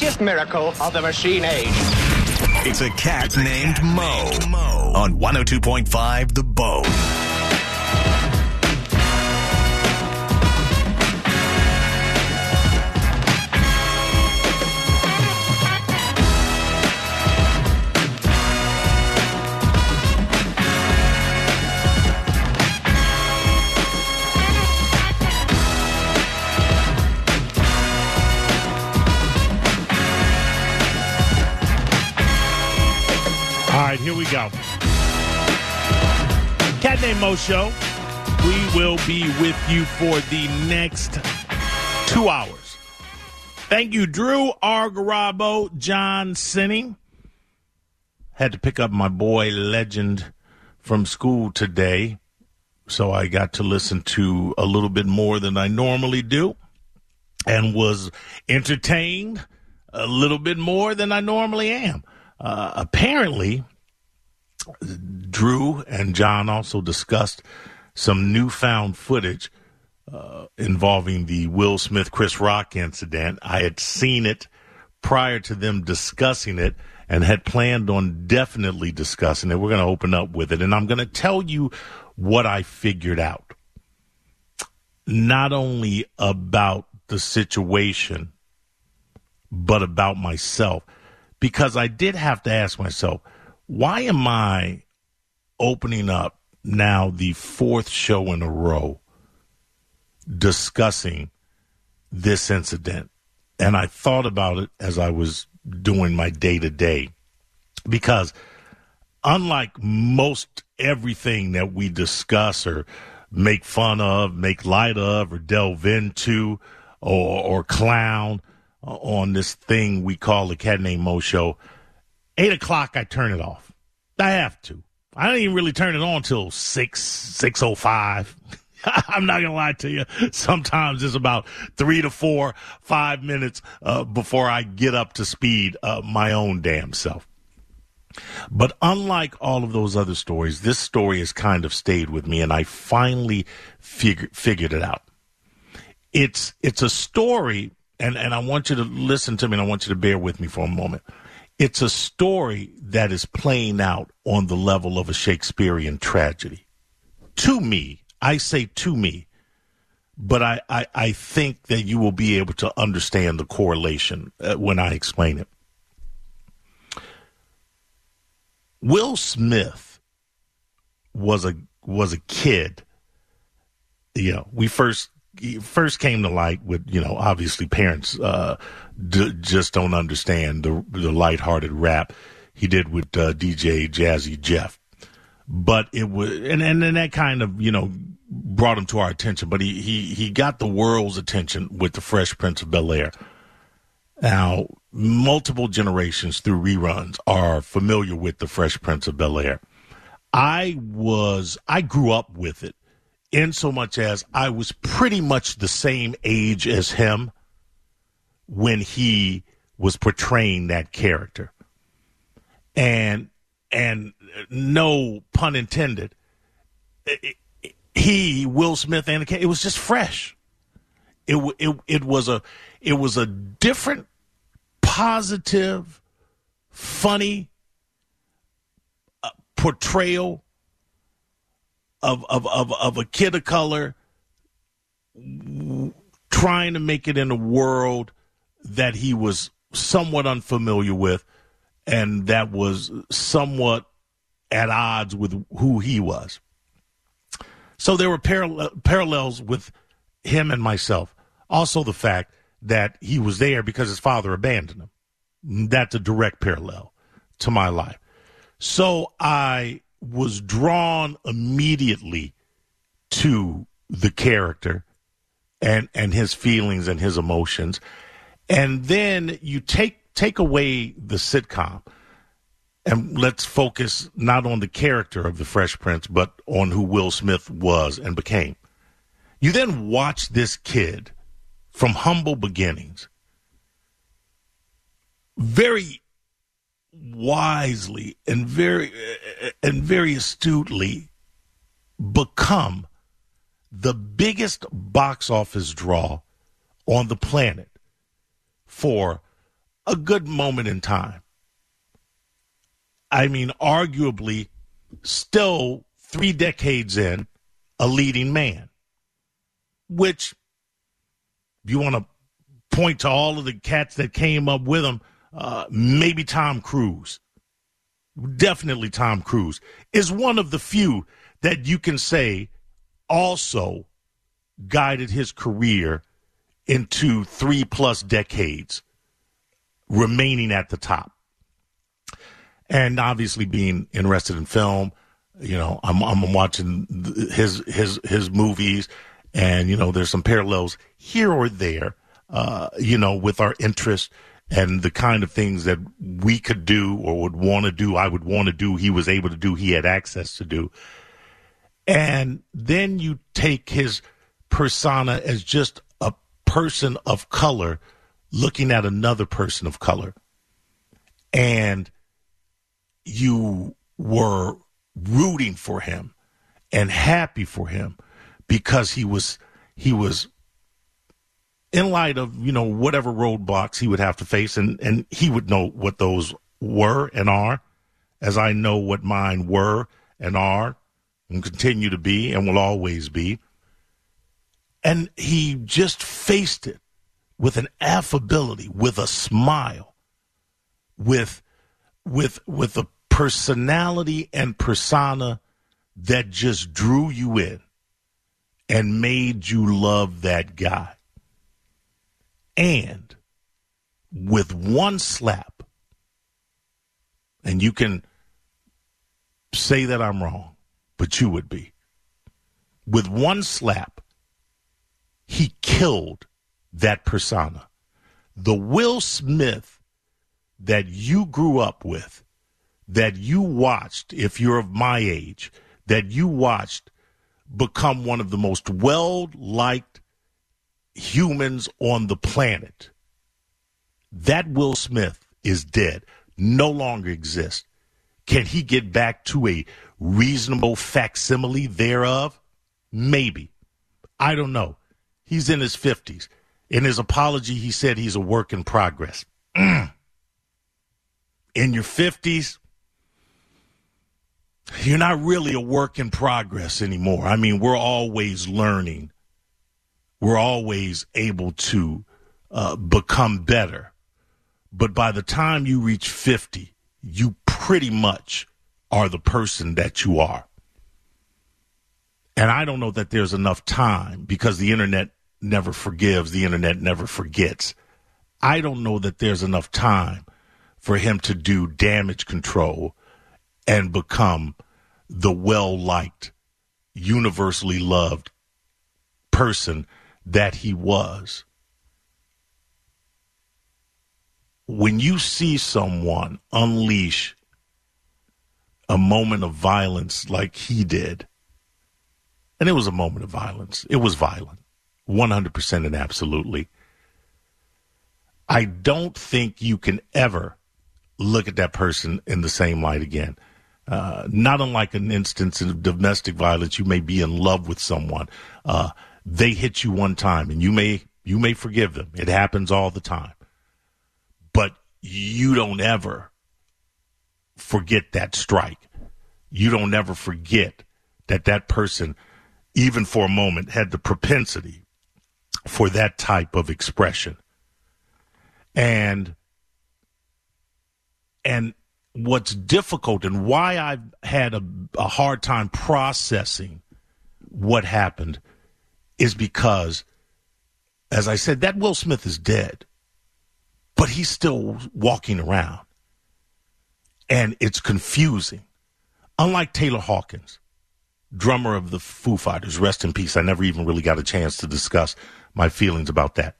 greatest miracle of the machine age. It's a cat named Mo on 102.5 The Bone. Right, here we go. Cat Named Mo Show. We will be with you for the next two hours. Thank you, Drew Garabo, John Sinning. Had to pick up my boy Legend from school today, so I got to listen to a little bit more than I normally do and was entertained a little bit more than I normally am. Uh, apparently, Drew and John also discussed some newfound footage uh, involving the Will Smith Chris Rock incident. I had seen it prior to them discussing it and had planned on definitely discussing it. We're going to open up with it, and I'm going to tell you what I figured out. Not only about the situation, but about myself. Because I did have to ask myself, why am I opening up now the fourth show in a row discussing this incident? And I thought about it as I was doing my day to day. Because unlike most everything that we discuss or make fun of, make light of, or delve into, or, or clown on this thing we call the Cat Named Mo Show, eight o'clock I turn it off. I have to. I don't even really turn it on till six six oh five. I'm not gonna lie to you. Sometimes it's about three to four, five minutes uh, before I get up to speed uh, my own damn self. But unlike all of those other stories, this story has kind of stayed with me, and I finally figured figured it out. It's it's a story, and and I want you to listen to me, and I want you to bear with me for a moment. It's a story that is playing out on the level of a Shakespearean tragedy. To me, I say to me, but I, I, I think that you will be able to understand the correlation uh, when I explain it. Will Smith was a was a kid. You know, we first first came to light with you know obviously parents uh, d- just don't understand the the lighthearted rap he did with uh, DJ Jazzy Jeff, but it was and and then that kind of you know brought him to our attention. But he he he got the world's attention with the Fresh Prince of Bel Air. Now, multiple generations through reruns are familiar with the Fresh Prince of Bel Air. I was I grew up with it in so much as I was pretty much the same age as him when he was portraying that character. And and no pun intended, he Will Smith and it was just fresh. It it it was a it was a different positive funny uh, portrayal of, of, of, of a kid of color trying to make it in a world that he was somewhat unfamiliar with and that was somewhat at odds with who he was. So there were parallel, parallels with him and myself. Also, the fact that he was there because his father abandoned him. That's a direct parallel to my life. So I was drawn immediately to the character and and his feelings and his emotions. And then you take take away the sitcom and let's focus not on the character of the fresh prince but on who will smith was and became. You then watch this kid from humble beginnings very wisely and very and very astutely become the biggest box office draw on the planet for a good moment in time. I mean, arguably, still three decades in, a leading man, which you want to point to all of the cats that came up with him, uh, maybe Tom Cruise. Definitely Tom Cruise is one of the few that you can say also guided his career into three plus decades remaining at the top. And obviously being interested in film, you know, I'm I'm watching his his his movies and you know there's some parallels here or there uh, you know with our interest and the kind of things that we could do or would want to do I would want to do he was able to do he had access to do and then you take his persona as just a person of color looking at another person of color. And you were rooting for him and happy for him because he was he was in light of you know whatever roadblocks he would have to face and and he would know what those were and are as I know what mine were and are and continue to be and will always be. And he just faced it with an affability, with a smile, with with with a personality and persona that just drew you in and made you love that guy. And with one slap, and you can say that I'm wrong, but you would be. With one slap, he killed that persona. The Will Smith that you grew up with, that you watched, if you're of my age, that you watched become one of the most well liked humans on the planet. That Will Smith is dead, no longer exists. Can he get back to a reasonable facsimile thereof? Maybe. I don't know. He's in his 50s. In his apology, he said he's a work in progress. Mm. In your 50s, you're not really a work in progress anymore. I mean, we're always learning, we're always able to uh, become better. But by the time you reach 50, you pretty much are the person that you are. And I don't know that there's enough time because the internet never forgives, the internet never forgets. I don't know that there's enough time for him to do damage control and become the well liked, universally loved person that he was. When you see someone unleash a moment of violence like he did. And it was a moment of violence. It was violent, 100% and absolutely. I don't think you can ever look at that person in the same light again. Uh, not unlike an instance of domestic violence, you may be in love with someone. Uh, they hit you one time, and you may you may forgive them. It happens all the time, but you don't ever forget that strike. You don't ever forget that that person, even for a moment, had the propensity for that type of expression. And and what's difficult and why I've had a, a hard time processing what happened is because, as I said, that Will Smith is dead, but he's still walking around and it's confusing. Unlike Taylor Hawkins, drummer of the Foo Fighters, rest in peace. I never even really got a chance to discuss my feelings about that.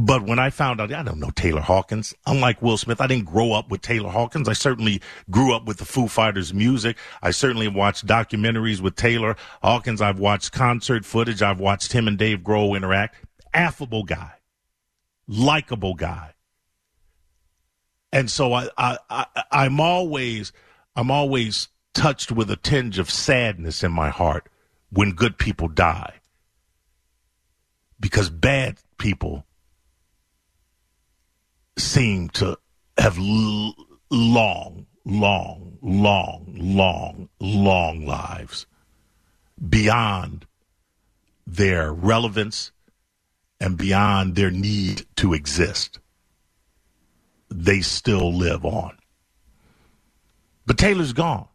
But when I found out, I don't know Taylor Hawkins. Unlike Will Smith, I didn't grow up with Taylor Hawkins. I certainly grew up with the Foo Fighters music. I certainly watched documentaries with Taylor Hawkins. I've watched concert footage. I've watched him and Dave Grohl interact. Affable guy, likable guy and so I, I, I I'm always I'm always touched with a tinge of sadness in my heart when good people die because bad people seem to have l- long, long, long, long, long lives beyond their relevance and beyond their need to exist. They still live on. But Taylor's gone.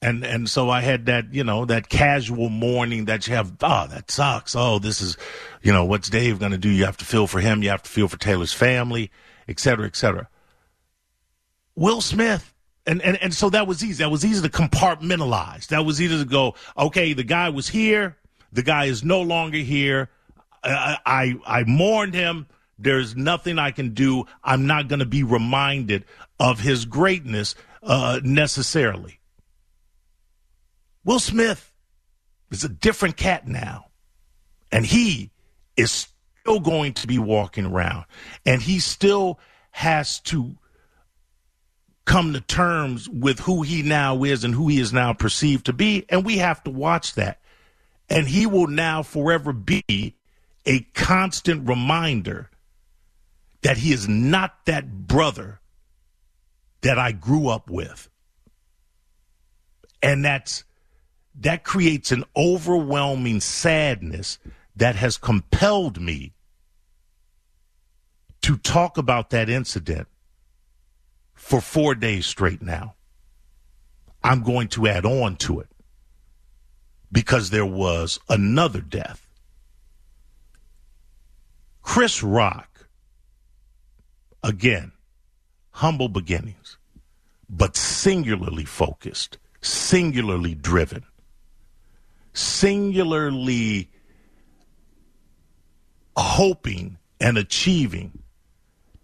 And and so I had that, you know, that casual mourning that you have, oh, that sucks. Oh, this is, you know, what's Dave going to do? You have to feel for him. You have to feel for Taylor's family, et cetera, et cetera. Will Smith, and, and, and so that was easy. That was easy to compartmentalize. That was easy to go, okay, the guy was here. The guy is no longer here. I, I, I mourned him. There's nothing I can do. I'm not going to be reminded of his greatness uh, necessarily. Will Smith is a different cat now. And he is still going to be walking around. And he still has to come to terms with who he now is and who he is now perceived to be. And we have to watch that. And he will now forever be a constant reminder that he is not that brother that I grew up with. And that's that creates an overwhelming sadness that has compelled me to talk about that incident for four days straight now. I'm going to add on to it because there was another death. Chris Rock, again, humble beginnings, but singularly focused, singularly driven singularly hoping and achieving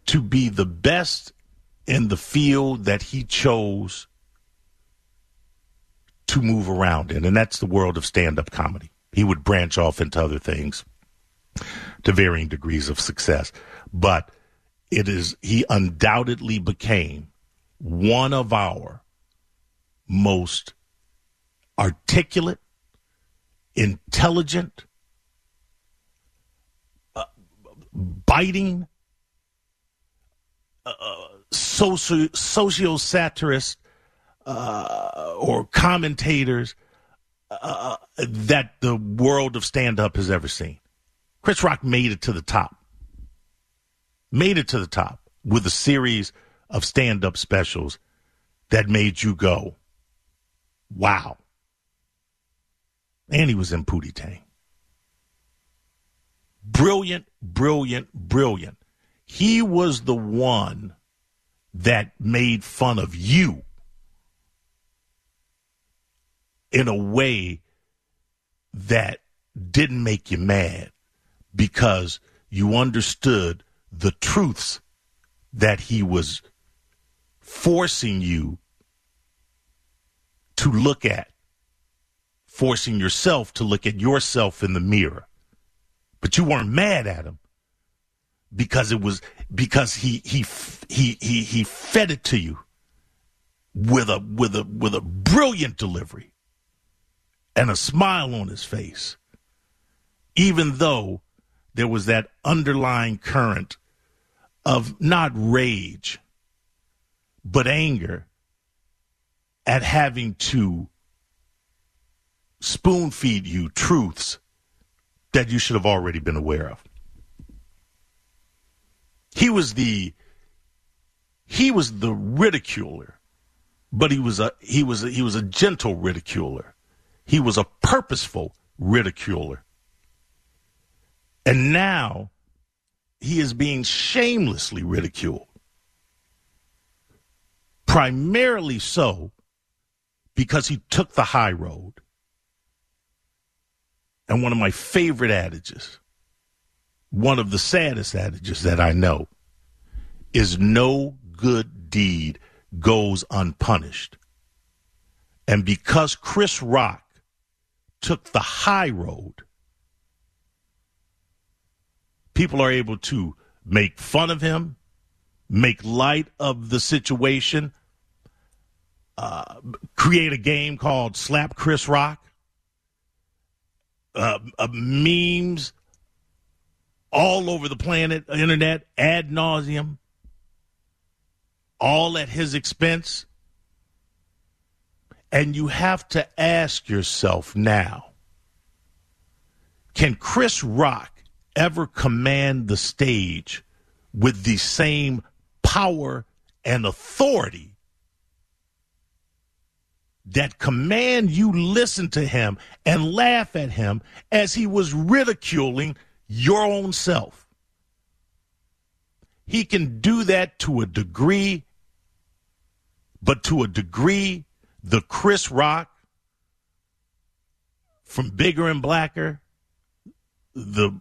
to be the best in the field that he chose to move around in, and that's the world of stand up comedy. He would branch off into other things to varying degrees of success, but it is, he undoubtedly became one of our most articulate intelligent, uh, biting, uh, socio socio satirist uh, or commentators uh, that the world of stand up has ever seen. Chris Rock made it to the top. Made it to the top with a series of stand up specials that made you go, wow and he was in Pootie Tang. Brilliant, brilliant, brilliant. He was the one that made fun of you in a way that didn't make you mad because you understood the truths that he was forcing you to look at forcing yourself to look at yourself in the mirror. But you weren't mad at him because it was because he he he he he fed it to you with a with a with a brilliant delivery and a smile on his face even though there was that underlying current of not rage but anger at having to spoon feed you truths that you should have already been aware of. He was the he was the ridiculer, but he was a he was a, he was a gentle ridiculer. He was a purposeful ridiculer. And now he is being shamelessly ridiculed. Primarily so because he took the high road and one of my favorite adages, one of the saddest adages that I know, is no good deed goes unpunished. And because Chris Rock took the high road, people are able to make fun of him, make light of the situation, uh, create a game called Slap Chris Rock uh, uh, memes all over the planet, internet, ad nauseum. all at his expense. And you have to ask yourself now can Chris Rock ever command the stage with the same power and authority that command you listen to him and laugh at him as he was ridiculing your own self? He can do that to a degree, but to a degree, the Chris Rock from Bigger and Blacker, the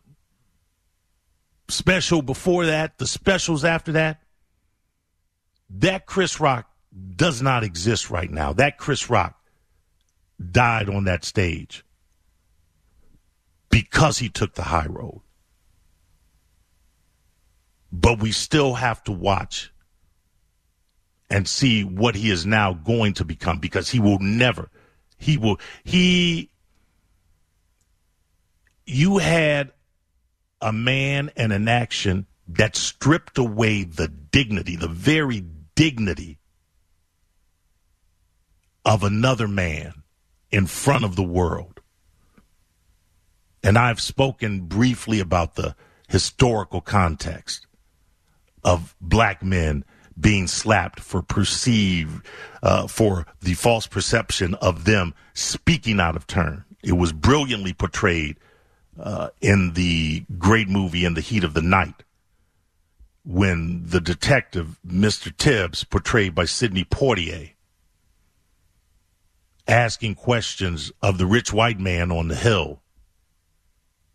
special before that, the specials after that, that Chris Rock does not exist right now. That Chris Rock died on that stage because he took the high road. But we still have to watch and see what he is now going to become because he will never, he will, he, you had a man and an action that stripped away the dignity, the very dignity of another man in front of the world. And I've spoken briefly about the historical context of black men being slapped for perceived uh, for the false perception of them speaking out of turn. It was brilliantly portrayed uh, in the great movie In the Heat of the Night when the detective, Mr. Tibbs, portrayed by Sidney Poitier, asking questions of the rich white man on the hill,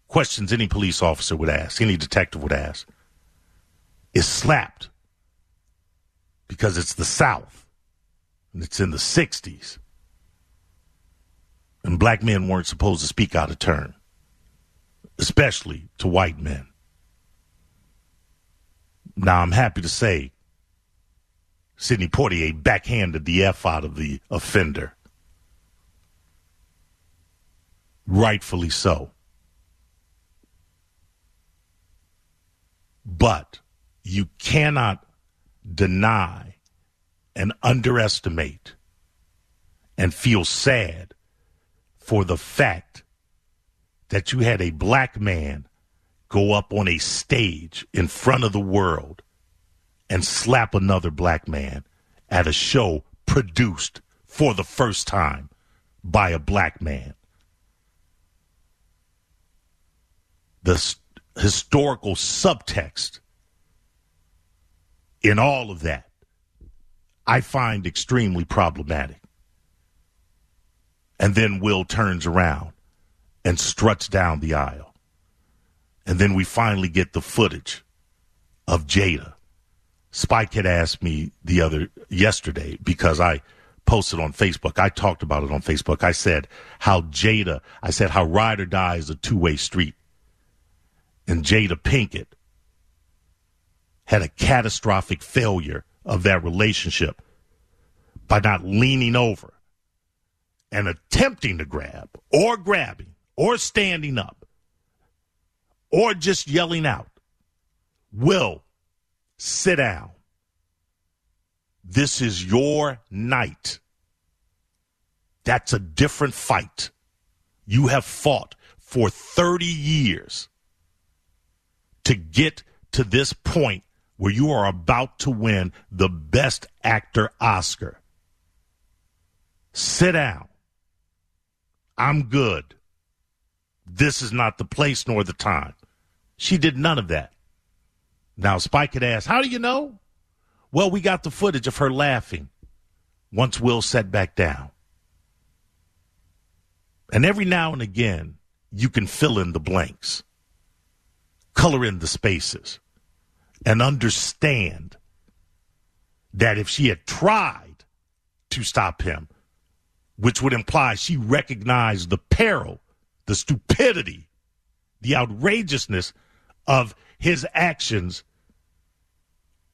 questions any police officer would ask, any detective would ask is slapped because it's the South and it's in the 60s. And black men weren't supposed to speak out of turn, especially to white men. Now, I'm happy to say Sidney Poitier backhanded the F out of the offender. Rightfully so. But you cannot deny and underestimate and feel sad for the fact that you had a black man go up on a stage in front of the world and slap another black man at a show produced for the first time by a black man. The historical subtext in all of that, I find extremely problematic. And then Will turns around and struts down the aisle. And then we finally get the footage of Jada. Spike had asked me the other yesterday because I posted on Facebook. I talked about it on Facebook. I said how Jada, I said how ride or die is a two way street. And Jada Pinkett had a catastrophic failure of that relationship by not leaning over and attempting to grab or grabbing or standing up or just yelling out, Will, sit down. This is your night. That's a different fight. You have fought for 30 years to get to this point where you are about to win the Best Actor Oscar. Sit down. I'm good. This is not the place nor the time. She did none of that. Now, Spike had asked, How do you know? Well, we got the footage of her laughing once Will sat back down. And every now and again, you can fill in the blanks, color in the spaces and understand that if she had tried to stop him, which would imply she recognized the peril, the stupidity, the outrageousness of his actions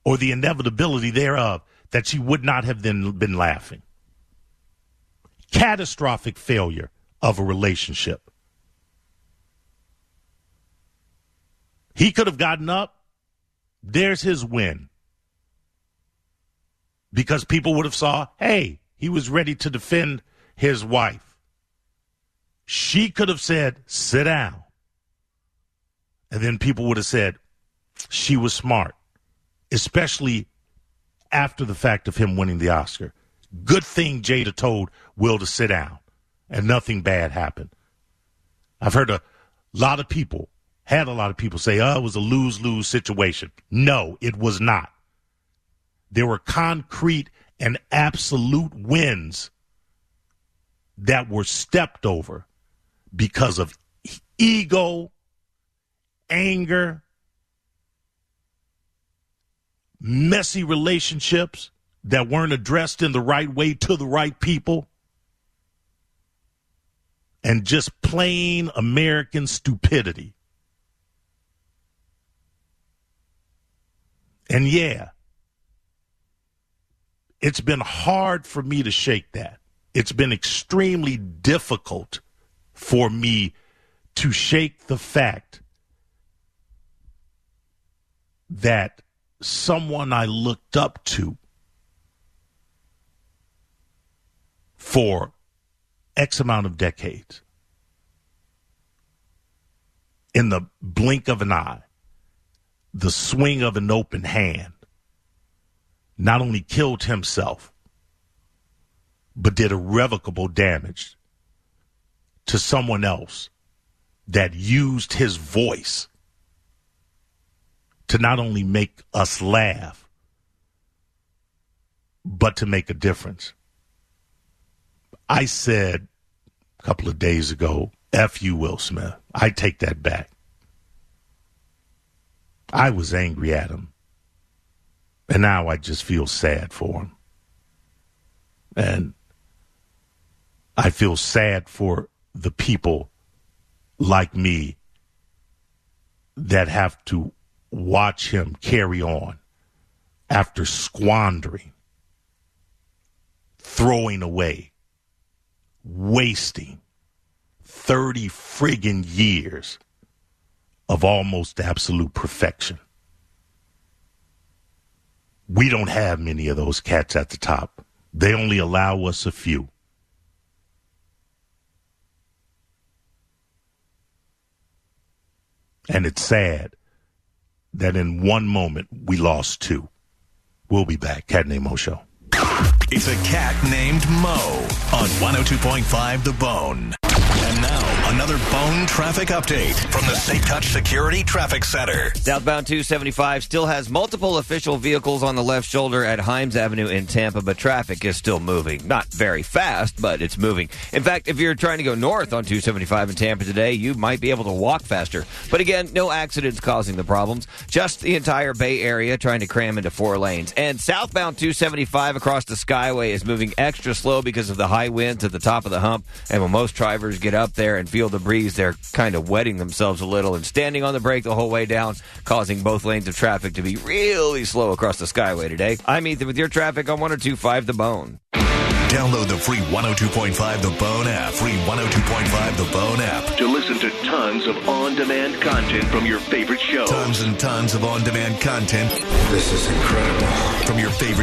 or the inevitability thereof, that she would not have then been laughing. Catastrophic failure of a relationship. He could have gotten up there's his win. because people would have saw, hey, he was ready to defend his wife. She could have said, sit down. And then people would have said, she was smart, especially after the fact of him winning the Oscar. Good thing Jada told Will to sit down and nothing bad happened. I've heard a lot of people, had a lot of people say, oh, it was a lose lose situation. No, it was not. There were concrete and absolute wins that were stepped over because of ego, anger, messy relationships that weren't addressed in the right way to the right people, and just plain American stupidity. And yeah, it's been hard for me to shake that. It's been extremely difficult for me to shake the fact that someone I looked up to for X amount of decades, in the blink of an eye, the swing of an open hand, not only killed himself, but did irrevocable damage to someone else that used his voice to not only make us laugh, but to make a difference. I said a couple of days ago, F you, Will Smith. I take that back. I was angry at him. And now I just feel sad for him. And I feel sad for the people like me that have to watch him carry on after squandering, throwing away, wasting 30 friggin' years of almost absolute perfection. We don't have many of those cats at the top. They only allow us a few. And it's sad that in one moment we lost two. We'll be back. Cat Named Mo Show. It's a cat named Mo on 102.5 The Bone. Another bone traffic update from the Safe Touch Security Traffic Center. Southbound 275 still has multiple official vehicles on the left shoulder at Himes Avenue in Tampa, but traffic is still moving. Not very fast, but it's moving. In fact, if you're trying to go north on 275 in Tampa today, you might be able to walk faster. But again, no accidents causing the problems. Just the entire Bay Area trying to cram into four lanes. And southbound 275 across the Skyway is moving extra slow because of the high winds at the top of the hump. And when most drivers get up there and feel the breeze, they're kind of wetting themselves a little and standing on the brake the whole way down, causing both lanes of traffic to be really slow across the Skyway today. I'm Ethan with your traffic on 1025 The Bone. Download the free 102.5 The Bone app. Free 102.5 The Bone app. to listen to tons of on-demand content from your favorite shows. Tons and tons of on demand content This is incredible. from your favorite